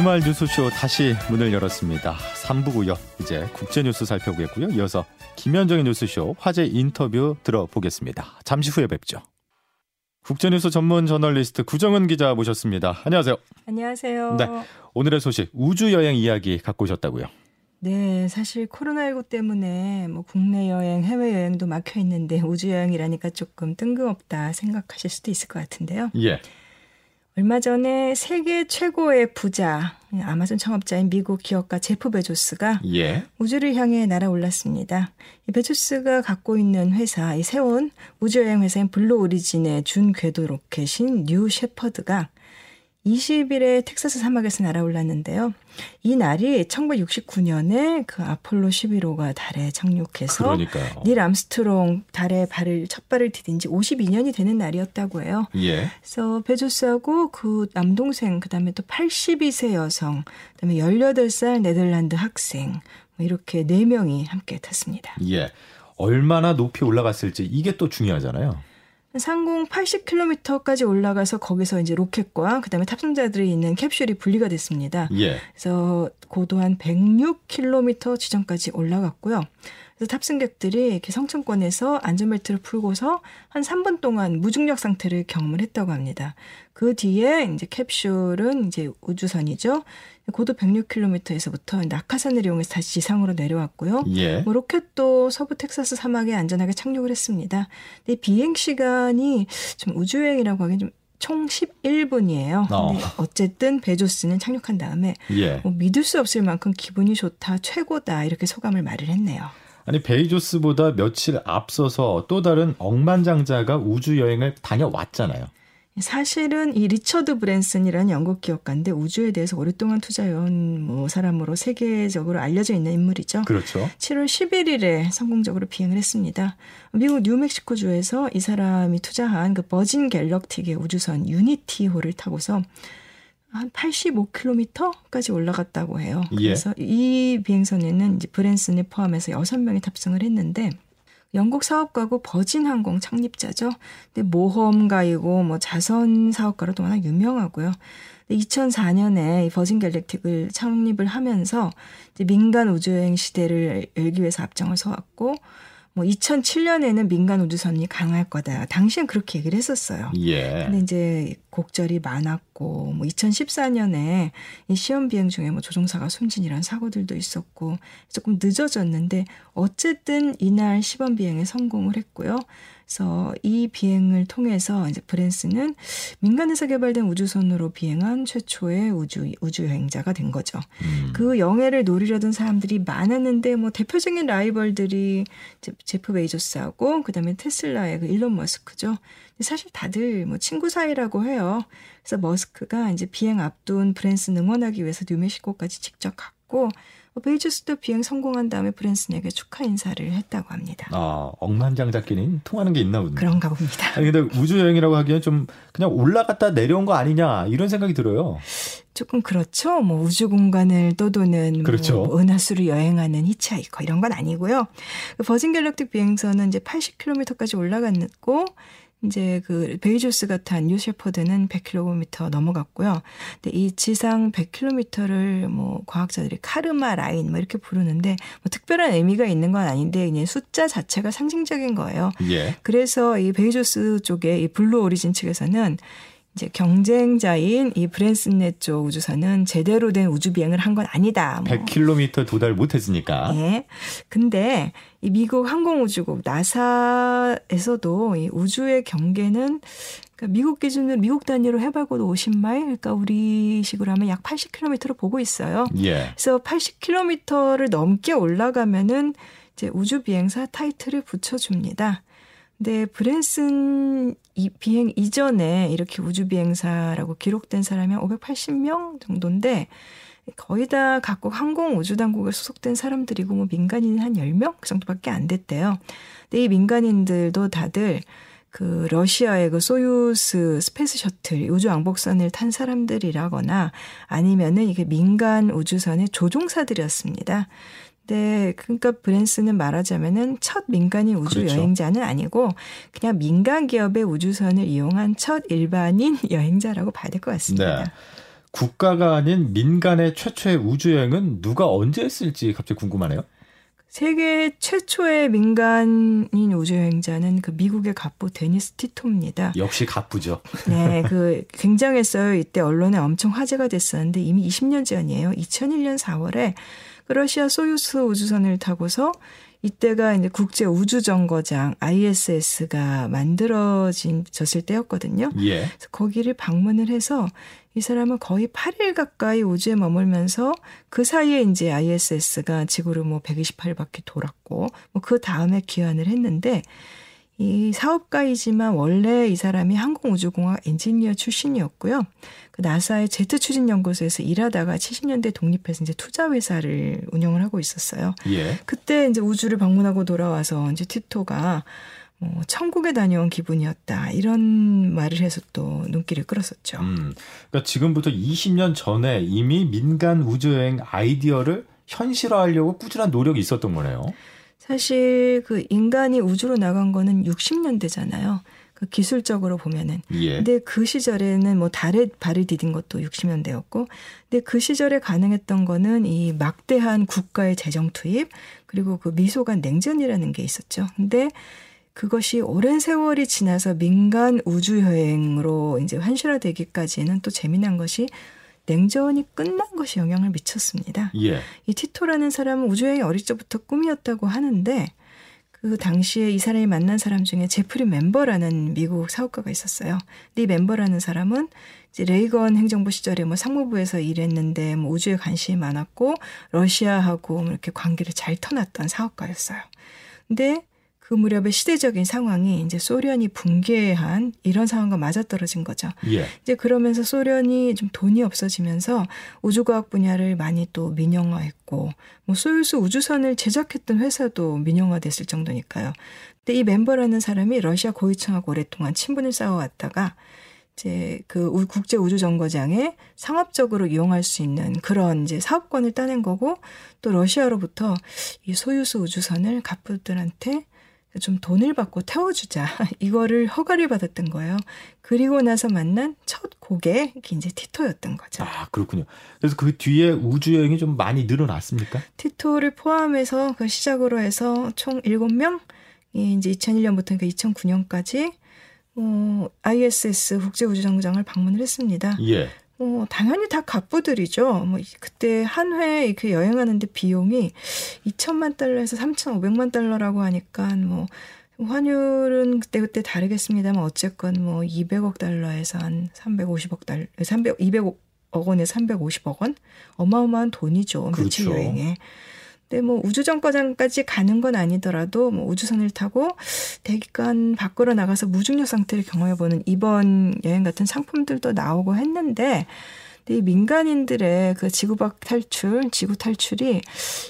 주말 뉴스쇼 다시 문을 열었습니다. 3부고요. 이제 국제 뉴스 살펴보겠고요. 이어서 김현정의 뉴스쇼 화제 인터뷰 들어보겠습니다. 잠시 후에 뵙죠. 국제뉴스 전문 저널리스트 구정은 기자 모셨습니다. 안녕하세요. 안녕하세요. 네, 오늘의 소식 우주 여행 이야기 갖고 오셨다고요. 네, 사실 코로나19 때문에 뭐 국내 여행, 해외 여행도 막혀 있는데 우주 여행이라니까 조금 뜬금없다 생각하실 수도 있을 것 같은데요. 예. 얼마 전에 세계 최고의 부자 아마존 창업자인 미국 기업가 제프 베조스가 예. 우주를 향해 날아올랐습니다. 이 베조스가 갖고 있는 회사, 이 세운 우주여행 회사인 블루 오리진의 준 궤도 로켓인 뉴 셰퍼드가 20일에 텍사스 사막에서 날아올랐는데요. 이 날이 1969년에 그 아폴로 11호가 달에 착륙해서 그러니까요. 닐 암스트롱 달에 발을 첫 발을 디딘 지 52년이 되는 날이었다고 해요. 예. 그래서 베조스하고 그 남동생 그다음에 또 82세 여성, 그다음에 18살 네덜란드 학생 뭐 이렇게 네 명이 함께 탔습니다. 예. 얼마나 높이 올라갔을지 이게 또 중요하잖아요. 상공 80km까지 올라가서 거기서 이제 로켓과 그다음에 탑승자들이 있는 캡슐이 분리가 됐습니다. 예. 그래서 고도 한 106km 지점까지 올라갔고요. 그래서 탑승객들이 이렇게 성층권에서 안전벨트를 풀고서 한 3분 동안 무중력 상태를 경험을 했다고 합니다. 그 뒤에 이제 캡슐은 이제 우주선이죠. 고도 106km에서부터 낙하산을 이용해서 다시 지상으로 내려왔고요. 예. 뭐 로켓도 서부 텍사스 사막에 안전하게 착륙을 했습니다. 근데 비행 시간이 좀 우주여행이라고 하기엔 좀총 11분이에요. 어. 근데 어쨌든 베조스는 착륙한 다음에 예. 뭐 믿을 수 없을 만큼 기분이 좋다, 최고다 이렇게 소감을 말을 했네요. 아니 베이조스보다 며칠 앞서서 또 다른 억만장자가 우주 여행을 다녀왔잖아요. 사실은 이 리처드 브랜슨이라는 영국 기업가인데 우주에 대해서 오랫동안 투자해온 뭐 사람으로 세계적으로 알려져 있는 인물이죠. 그렇죠. 7월 11일에 성공적으로 비행을 했습니다. 미국 뉴멕시코주에서 이 사람이 투자한 그 버진 갤럭틱의 우주선 유니티호를 타고서 한 85km까지 올라갔다고 해요. 예. 그래서 이 비행선에는 이제 브랜슨을 포함해서 6명이 탑승을 했는데 영국 사업가고 버진 항공 창립자죠. 근데 모험가이고 뭐 자선 사업가로 도 워낙 유명하고요. 2004년에 이 버진 갤럭틱을 창립을 하면서 이제 민간 우주여행 시대를 열기 위해서 앞장을 서왔고 뭐 2007년에는 민간 우주선이 강할 거다. 당시엔 그렇게 얘기를 했었어요. 예. 근데 이제 곡절이 많았고 뭐 2014년에 이 시험 비행 중에 뭐 조종사가 숨진이란 사고들도 있었고 조금 늦어졌는데 어쨌든 이날 시범 비행에 성공을 했고요. 그래서 이 비행을 통해서 이제 브랜슨은 민간에서 개발된 우주선으로 비행한 최초의 우주 우주 여행자가 된 거죠. 음. 그 영예를 노리려던 사람들이 많았는데 뭐 대표적인 라이벌들이 제- 제프 베이조스하고 그다음에 테슬라의 그 일론 머스크죠. 사실 다들 뭐 친구 사이라고 해요. 그래서 머스크가 이제 비행 앞둔 브랜슨 응원하기 위해서 뉴멕시코까지 직접 갔고 뭐 베이조스도 비행 성공한 다음에 브랜슨에게 축하 인사를 했다고 합니다. 아 억만장자끼리 통하는 게 있나 보네. 그런가 봅니다. 아니 근데 우주 여행이라고 하기엔 좀 그냥 올라갔다 내려온 거 아니냐 이런 생각이 들어요. 조금 그렇죠. 뭐 우주 공간을 떠도는 그렇죠. 뭐 은하수를 여행하는 히치하이커 이런 건 아니고요. 그 버진 갤럭틱 비행선은 이제 80km까지 올라갔고 이제 그 베이조스가 탄 뉴셰퍼드는 100km 넘어갔고요. 근데 이 지상 100km를 뭐 과학자들이 카르만 라인 뭐 이렇게 부르는데 뭐 특별한 의미가 있는 건 아닌데 그냥 숫자 자체가 상징적인 거예요. 예. 그래서 이 베이조스 쪽에 이 블루 오리진 측에서는 이제 경쟁자인 이 브랜슨네 쪽 우주선은 제대로 된 우주 비행을 한 건 아니다. 뭐. 100km 도달 못했으니까. 예. 근데 이 미국 항공우주국 나사에서도 이 우주의 경계는 그러니까 미국 기준으로 미국 단위로 해발고도 50마일, 그러니까 우리식으로 하면 약 80km로 보고 있어요. 예. 그래서 80km를 넘게 올라가면은 이제 우주 비행사 타이틀을 붙여줍니다. 근데 브랜슨 이 비행 이전에 이렇게 우주 비행사라고 기록된 사람이 한 580명 정도인데 거의 다 각국 항공 우주 당국에 소속된 사람들이고 뭐 민간인 한 10명 그 정도밖에 안 됐대요. 근데 이 민간인들도 다들 그 러시아의 그 소유스 스페이스 셔틀 우주 왕복선을 탄 사람들이라거나 아니면은 이게 민간 우주선의 조종사들이었습니다. 네, 그러니까 브랜슨은 말하자면은 첫 민간인 우주 그렇죠. 여행자는 아니고 그냥 민간 기업의 우주선을 이용한 첫 일반인 여행자라고 봐야 될 것 같습니다. 네. 국가가 아닌 민간의 최초의 우주 여행은 누가 언제 했을지 갑자기 궁금하네요. 세계 최초의 민간인 우주여행자는 그 미국의 갑부 데니스 티토입니다. 역시 갑부죠. 네, 그 굉장했어요. 이때 언론에 엄청 화제가 됐었는데 이미 20년 전이에요. 2001년 4월에 그 러시아 소유스 우주선을 타고서 이때가 이제 국제 우주 정거장 ISS가 만들어졌을 때였거든요. 예. 그래서 거기를 방문을 해서 이 사람은 거의 8일 가까이 우주에 머물면서 그 사이에 이제 ISS가 지구를 뭐 128바퀴 돌았고 뭐 그 다음에 귀환을 했는데 이 사업가이지만 원래 이 사람이 항공우주공학 엔지니어 출신이었고요. 그 나사의 제트 추진 연구소에서 일하다가 70년대 독립해서 이제 투자 회사를 운영을 하고 있었어요. 예. 그때 이제 우주를 방문하고 돌아와서 이제 티토가 뭐 천국에 다녀온 기분이었다 이런 말을 해서 또 눈길을 끌었었죠. 음, 그러니까 지금부터 20년 전에 이미 민간 우주여행 아이디어를 현실화하려고 꾸준한 노력이 있었던 거네요. 사실 그 인간이 우주로 나간 거는 60년대잖아요. 그 기술적으로 보면은. 예. 근데 그 시절에는 뭐 달에 발을 디딘 것도 60년대였고, 근데 그 시절에 가능했던 거는 이 막대한 국가의 재정 투입 그리고 그 미소간 냉전이라는 게 있었죠. 근데 그것이 오랜 세월이 지나서 민간 우주 여행으로 이제 현실화되기까지는 또 재미난 것이 냉전이 끝난 것이 영향을 미쳤습니다. 예. 이 티토라는 사람은 우주여행이 어릴 적부터 꿈이었다고 하는데 그 당시에 이 사람이 만난 사람 중에 제프리 멤버라는 미국 사업가가 있었어요. 근데 이 멤버라는 사람은 이제 레이건 행정부 시절에 뭐 상무부에서 일했는데 뭐 우주에 관심이 많았고 러시아하고 뭐 이렇게 관계를 잘 터놨던 사업가였어요. 근데 그 무렵의 시대적인 상황이 이제 소련이 붕괴한 이런 상황과 맞아떨어진 거죠. 예. 이제 그러면서 소련이 좀 돈이 없어지면서 우주과학 분야를 많이 또 민영화했고 뭐 소유스 우주선을 제작했던 회사도 민영화됐을 정도니까요. 근데 이 멤버라는 사람이 러시아 고위층하고 오랫동안 친분을 쌓아왔다가 이제 그 국제 우주 정거장에 상업적으로 이용할 수 있는 그런 이제 사업권을 따낸 거고 또 러시아로부터 이 소유스 우주선을 갑부들한테 좀 돈을 받고 태워주자. 이거를 허가를 받았던 거예요. 그리고 나서 만난 첫 고객이 이제 티토였던 거죠. 아, 그렇군요. 그래서 그 뒤에 우주여행이 좀 많이 늘어났습니까? 티토를 포함해서 그 시작으로 해서 총 7명? 이 이제 2001년부터 그러니까 2009년까지 어, ISS 국제우주정거장을 방문을 했습니다. 예. 어, 당연히 다 갑부들이죠. 뭐, 그때 한 회 이렇게 여행하는데 비용이 2천만 달러에서 3,500만 달러라고 하니까 뭐, 환율은 그때 그때 다르겠습니다만 어쨌건 뭐 200억 달러에서 한 350억 달러, 300, 200억 원에서 350억 원? 어마어마한 돈이죠. 며칠 그렇죠. 여행에. 근데 뭐 우주 정거장까지 가는 건 아니더라도 뭐 우주선을 타고 대기권 밖으로 나가서 무중력 상태를 경험해보는 이번 여행 같은 상품들도 나오고 했는데 근데 이 민간인들의 그 지구 밖 탈출, 지구 탈출이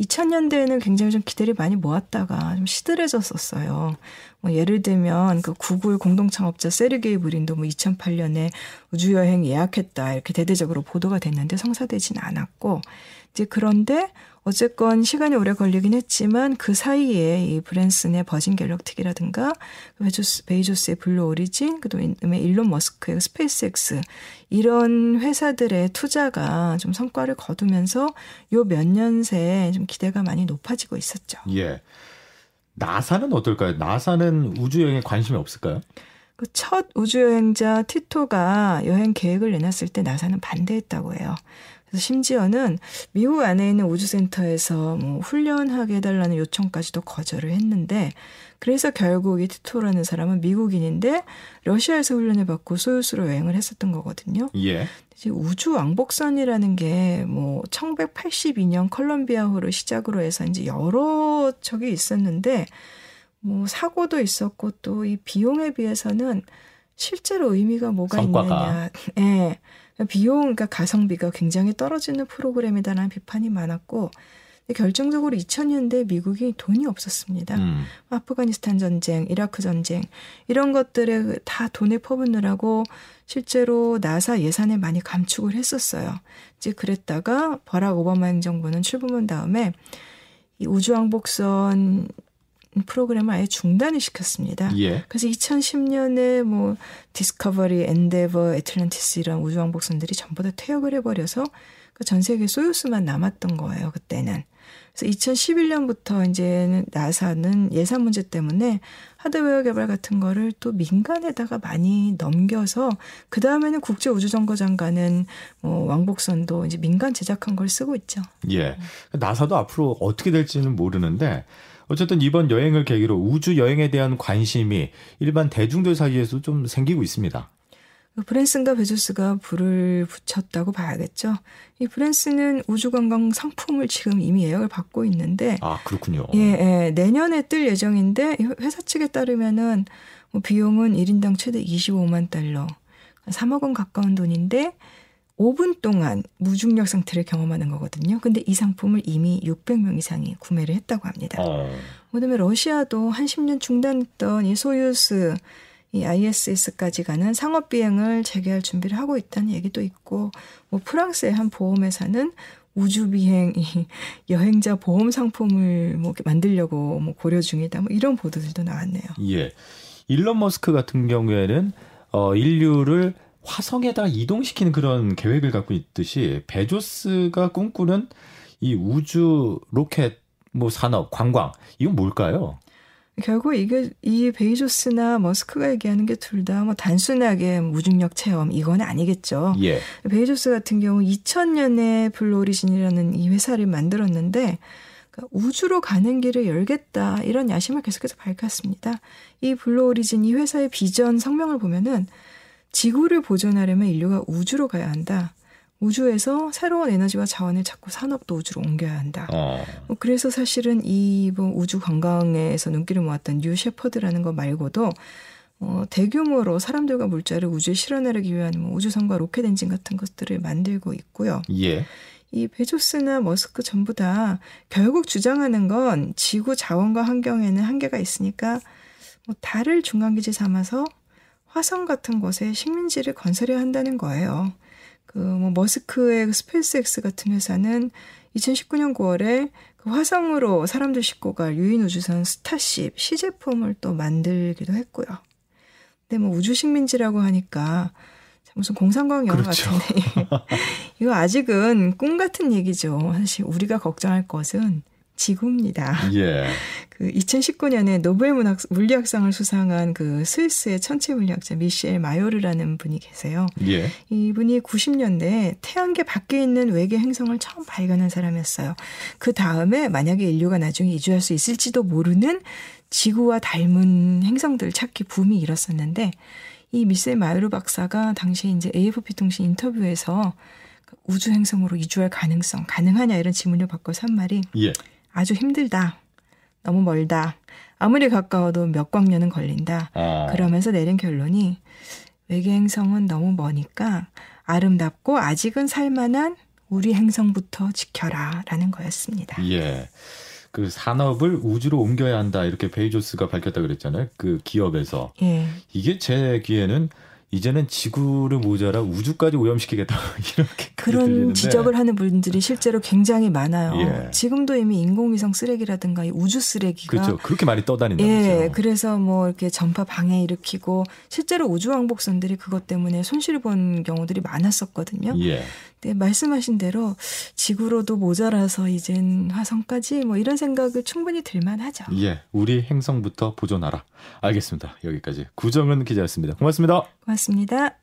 2000년대에는 굉장히 좀 기대를 많이 모았다가 좀 시들해졌었어요. 뭐 예를 들면 그 구글 공동 창업자 세르게이 브린도 뭐 2008년에 우주 여행 예약했다 이렇게 대대적으로 보도가 됐는데 성사되진 않았고 이제 그런데 어쨌건 시간이 오래 걸리긴 했지만 그 사이에 이 브랜슨의 버진 갤럭틱이라든가 베조스, 베이조스의 블루 오리진 그다음에 일론 머스크의 스페이스X 이런 회사들의 투자가 좀 성과를 거두면서 요 몇 년 새에 좀 기대가 많이 높아지고 있었죠. 예. 나사는 어떨까요? 나사는 우주 여행에 관심이 없을까요? 그 첫 우주여행자 티토가 여행 계획을 내놨을 때 나사는 반대했다고 해요. 그래서 심지어는 미국 안에 있는 우주센터에서 뭐 훈련하게 해달라는 요청까지도 거절을 했는데 그래서 결국 이 티토라는 사람은 미국인인데 러시아에서 훈련을 받고 소유수로 여행을 했었던 거거든요. 예. 이제 우주 왕복선이라는 게 뭐 1982년 컬럼비아호를 시작으로 해서 이제 여러 척이 있었는데 뭐 사고도 있었고 또 이 비용에 비해서는 실제로 의미가 뭐가 성과가. 있느냐. 예. 비용, 그러니까 가성비가 굉장히 떨어지는 프로그램이다라는 비판이 많았고, 결정적으로 2000년대 미국이 돈이 없었습니다. 음. 아프가니스탄 전쟁, 이라크 전쟁, 이런 것들에 다 돈을 퍼붓느라고 실제로 나사 예산을 많이 감축을 했었어요. 이제 그랬다가 버락 오바마 행정부는 출범한 다음에 이 우주왕복선 프로그램을 아예 중단을 시켰습니다. 예. 그래서 2010년에 뭐 디스커버리, 엔데버, 애틀란티스 이런 우주왕복선들이 전부 다 퇴역을 해버려서 그 전 세계 소유스만 남았던 거예요. 그때는. 그래서 2011년부터 이제는 나사는 예산 문제 때문에 하드웨어 개발 같은 거를 또 민간에다가 많이 넘겨서 그 다음에는 국제 우주정거장 가는 뭐 왕복선도 이제 민간 제작한 걸 쓰고 있죠. 예. 나사도 앞으로 어떻게 될지는 모르는데 어쨌든 이번 여행을 계기로 우주 여행에 대한 관심이 일반 대중들 사이에서 좀 생기고 있습니다. 그 브랜슨과 베조스가 불을 붙였다고 봐야겠죠. 이 브랜슨은 우주관광 상품을 지금 이미 예약을 받고 있는데, 아 그렇군요. 예, 예 내년에 뜰 예정인데 회사 측에 따르면은 뭐 비용은 1인당 최대 25만 달러, 3억 원 가까운 돈인데 5분 동안 무중력 상태를 경험하는 거거든요. 근데 이 상품을 이미 600명 이상이 구매를 했다고 합니다. 어. 그다음에 러시아도 한 10년 중단했던 이 소유스 이 ISS까지 가는 상업 비행을 재개할 준비를 하고 있다는 얘기도 있고, 뭐 프랑스의 한 보험회사는 우주 비행 이 여행자 보험 상품을 뭐 만들려고 뭐 고려 중이다. 뭐 이런 보도들도 나왔네요. 예. 일론 머스크 같은 경우에는 어 인류를 화성에다 이동시키는 그런 계획을 갖고 있듯이 베조스가 꿈꾸는 이 우주 로켓 뭐 산업 관광 이건 뭘까요? 결국 이게 이 베이조스나 머스크가 얘기하는 게 둘 다 뭐 단순하게 무중력 체험 이건 아니겠죠. 예. 베이조스 같은 경우 2000년에 블루오리진이라는 이 회사를 만들었는데 그러니까 우주로 가는 길을 열겠다 이런 야심을 계속해서 밝혔습니다. 이 블루오리진 이 회사의 비전 성명을 보면은 지구를 보존하려면 인류가 우주로 가야 한다. 우주에서 새로운 에너지와 자원을 찾고 산업도 우주로 옮겨야 한다. 어. 뭐 그래서 사실은 이뭐 우주 관광에서 눈길을 모았던 뉴 셰퍼드라는 거 말고도 어, 대규모로 사람들과 물자를 우주에 실어내기 위한 뭐 우주선과 로켓 엔진 같은 것들을 만들고 있고요. 예. 이 베조스나 머스크 전부 다 결국 주장하는 건 지구 자원과 환경에는 한계가 있으니까 뭐 달을 중간기지 삼아서 화성 같은 곳에 식민지를 건설해야 한다는 거예요. 그 뭐 머스크의 그 스페이스X 같은 회사는 2019년 9월에 그 화성으로 사람들 싣고 갈 유인 우주선 스타쉽 시제품을 또 만들기도 했고요. 근데 뭐 우주 식민지라고 하니까 무슨 공상과학 영화 그렇죠. 같은데 이거 아직은 꿈 같은 얘기죠. 사실 우리가 걱정할 것은 지구입니다. 예. 그 2019년에 노벨 문학 물리학상을 수상한 그 스위스의 천체 물리학자 미셸 마요르라는 분이 계세요. 예. 이분이 90년대에 태양계 밖에 있는 외계 행성을 처음 발견한 사람이었어요. 그 다음에 만약에 인류가 나중에 이주할 수 있을지도 모르는 지구와 닮은 행성들 찾기 붐이 일었었는데 이 미셸 마요르 박사가 당시에 이제 AFP 통신 인터뷰에서 그 우주 행성으로 이주할 가능성 가능하냐 이런 질문을 받고서 한 말이 예. 아주 힘들다. 너무 멀다. 아무리 가까워도 몇 광년은 걸린다. 어. 그러면서 내린 결론이 외계 행성은 너무 머니까 아름답고 아직은 살만한 우리 행성부터 지켜라 라는 거였습니다. 예. 그 산업을 우주로 옮겨야 한다 이렇게 베이조스가 밝혔다 그랬잖아요. 그 기업에서 예. 이게 제 귀에는 이제는 지구를 모자라 우주까지 오염시키겠다 이렇게 그런 들리는데. 지적을 하는 분들이 실제로 굉장히 많아요. 예. 지금도 이미 인공위성 쓰레기라든가 이 우주 쓰레기가 그렇죠. 그렇게 많이 떠다닌다면서요. 예, 그래서 뭐 이렇게 전파 방해 일으키고 실제로 우주 왕복선들이 그것 때문에 손실 본 경우들이 많았었거든요. 예. 근데 말씀하신 대로 지구로도 모자라서 이젠 화성까지 뭐 이런 생각을 충분히 들만 하죠. 예. 우리 행성부터 보존하라. 알겠습니다. 여기까지 구정은 기자였습니다. 고맙습니다. 고맙습니다.